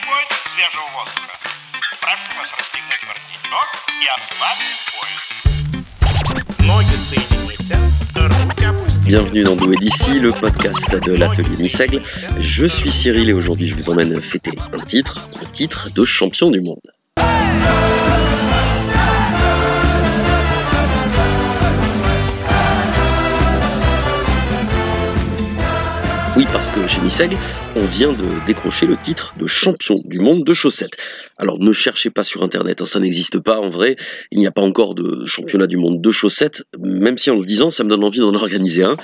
требует свежего воздуха. Прошу вас расстегнуть воротничок и ослабить пояс. Ноги соедините, руки опустите. Bienvenue dans Doué d'ici, le podcast de l'atelier Missègle. Je suis Cyril et aujourd'hui je vous emmène fêter un titre, le titre de champion du monde. Parce que chez Missègle, on vient de décrocher le titre de champion du monde de chaussettes. Alors ne cherchez pas sur internet, hein, ça n'existe pas en vrai. Il n'y a pas encore de championnat du monde de chaussettes, même si en le disant, ça me donne envie d'en organiser un.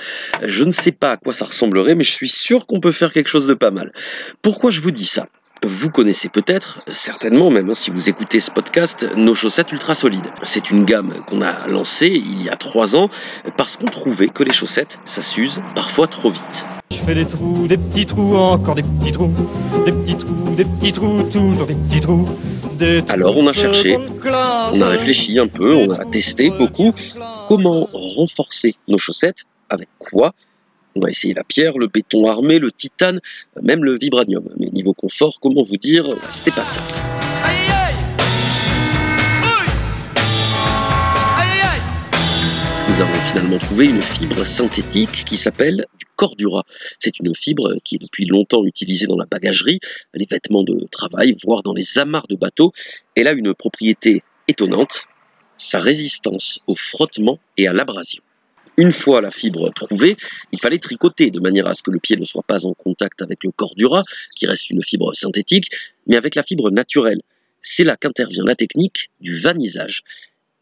Je ne sais pas à quoi ça ressemblerait, mais je suis sûr qu'on peut faire quelque chose de pas mal. Pourquoi je vous dis ça? Vous connaissez peut-être, certainement même hein, si vous écoutez ce podcast, nos chaussettes ultra solides. C'est une gamme qu'on a lancée il y a trois ans parce qu'on trouvait que les chaussettes, ça s'use parfois trop vite. Je fais des trous, des petits trous, encore des petits trous, des petits trous, des petits trous, toujours des petits trous. Des trous Alors, on a cherché, On a réfléchi un peu, on a testé beaucoup comment renforcer nos chaussettes, avec quoi? On a essayé la pierre, le béton armé, le titane, même le vibranium. Mais niveau confort, comment vous dire, c'était pas. Nous avons finalement trouvé une fibre synthétique qui s'appelle du cordura. C'est une fibre qui est depuis longtemps utilisée dans la bagagerie, les vêtements de travail, voire dans les amarres de bateaux. Elle a une propriété étonnante, sa résistance au frottement et à l'abrasion. Une fois la fibre trouvée, il fallait tricoter de manière à ce que le pied ne soit pas en contact avec le cordura, qui reste une fibre synthétique, mais avec la fibre naturelle. C'est là qu'intervient la technique du vanisage.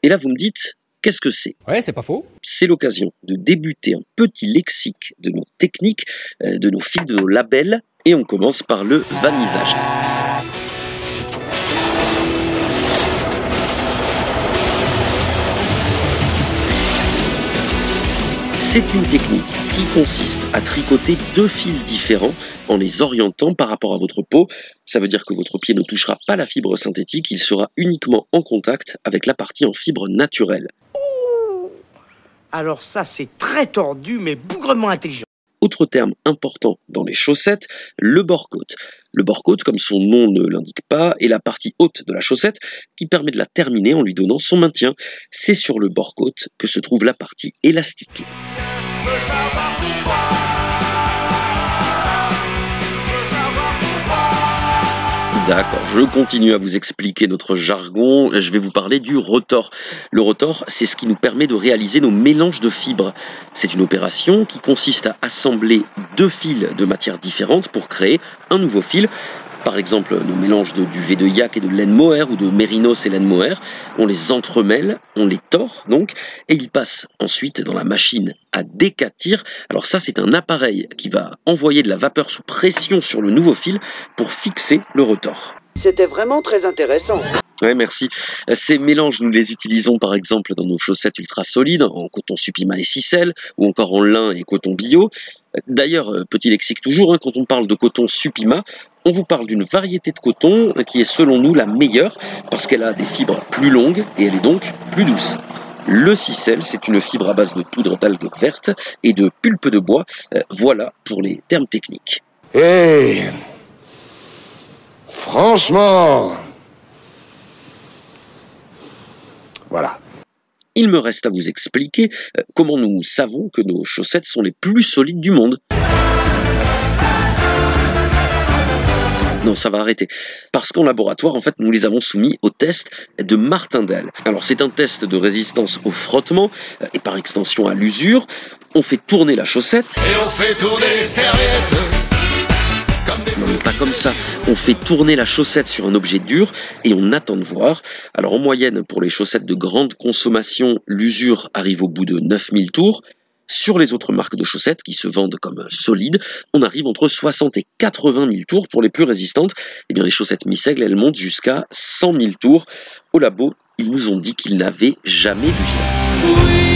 Et là, vous me dites, qu'est-ce que c'est? Ouais, c'est pas faux. C'est l'occasion de débuter un petit lexique de nos techniques, euh, de nos fils, de nos labels, et on commence par le vanisage. C'est une technique qui consiste à tricoter deux fils différents en les orientant par rapport à votre peau. Ça veut dire que votre pied ne touchera pas la fibre synthétique, il sera uniquement en contact avec la partie en fibre naturelle. Alors ça, c'est très tordu, mais bougrement intelligent. Autre terme important dans les chaussettes, le bord-côte. Le bord-côte, comme son nom ne l'indique pas, est la partie haute de la chaussette qui permet de la terminer en lui donnant son maintien. C'est sur le bord-côte que se trouve la partie élastiquée. D'accord, je continue à vous expliquer notre jargon. Je vais vous parler du rotor. Le rotor, c'est ce qui nous permet de réaliser nos mélanges de fibres. C'est une opération qui consiste à assembler deux fils de matières différentes pour créer un nouveau fil. Par exemple, nos mélanges de duvet de yak et de laine mohair ou de mérinos et laine mohair, on les entremêle, on les tord donc, et ils passent ensuite dans la machine à décatir. Alors ça, c'est un appareil qui va envoyer de la vapeur sous pression sur le nouveau fil pour fixer le rotor. C'était vraiment très intéressant. Ouais, merci. Ces mélanges, nous les utilisons par exemple dans nos chaussettes ultra solides, en coton supima et ficelle, ou encore en lin et coton bio. D'ailleurs, euh, petit lexique toujours, hein, quand on parle de coton supima, on vous parle d'une variété de coton qui est selon nous la meilleure parce qu'elle a des fibres plus longues et elle est donc plus douce. Le cicelle, c'est une fibre à base de poudre d'algues vertes et de pulpe de bois. Euh, voilà pour les termes techniques. Hé Franchement Voilà. Il me reste à vous expliquer euh, comment nous savons que nos chaussettes sont les plus solides du monde. Non, ça va arrêter. Parce qu'en laboratoire, en fait, nous les avons soumis au test de Martindale. Alors, c'est un test de résistance au frottement euh, et par extension à l'usure. On fait tourner la chaussette. Et on fait tourner les serviettes Non, mais pas comme ça. On fait tourner la chaussette sur un objet dur et on attend de voir. Alors, en moyenne, pour les chaussettes de grande consommation, l'usure arrive au bout de 9000 tours. Sur les autres marques de chaussettes qui se vendent comme solides, on arrive entre 60 et 80 000 tours pour les plus résistantes. Eh bien, les chaussettes Missègle, elles montent jusqu'à 100 000 tours. Au labo, ils nous ont dit qu'ils n'avaient jamais vu ça.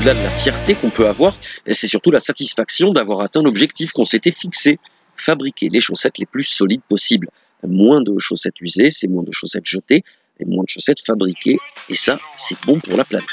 Au-delà de la fierté qu'on peut avoir, c'est surtout la satisfaction d'avoir atteint l'objectif qu'on s'était fixé, fabriquer les chaussettes les plus solides possibles. Moins de chaussettes usées, c'est moins de chaussettes jetées, et moins de chaussettes fabriquées. Et ça, c'est bon pour la planète.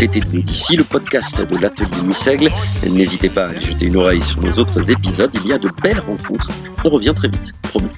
C'était d'ici le podcast de l'atelier Louis Seigle. N'hésitez pas à aller jeter une oreille sur nos autres épisodes, il y a de belles rencontres. On revient très vite, promis.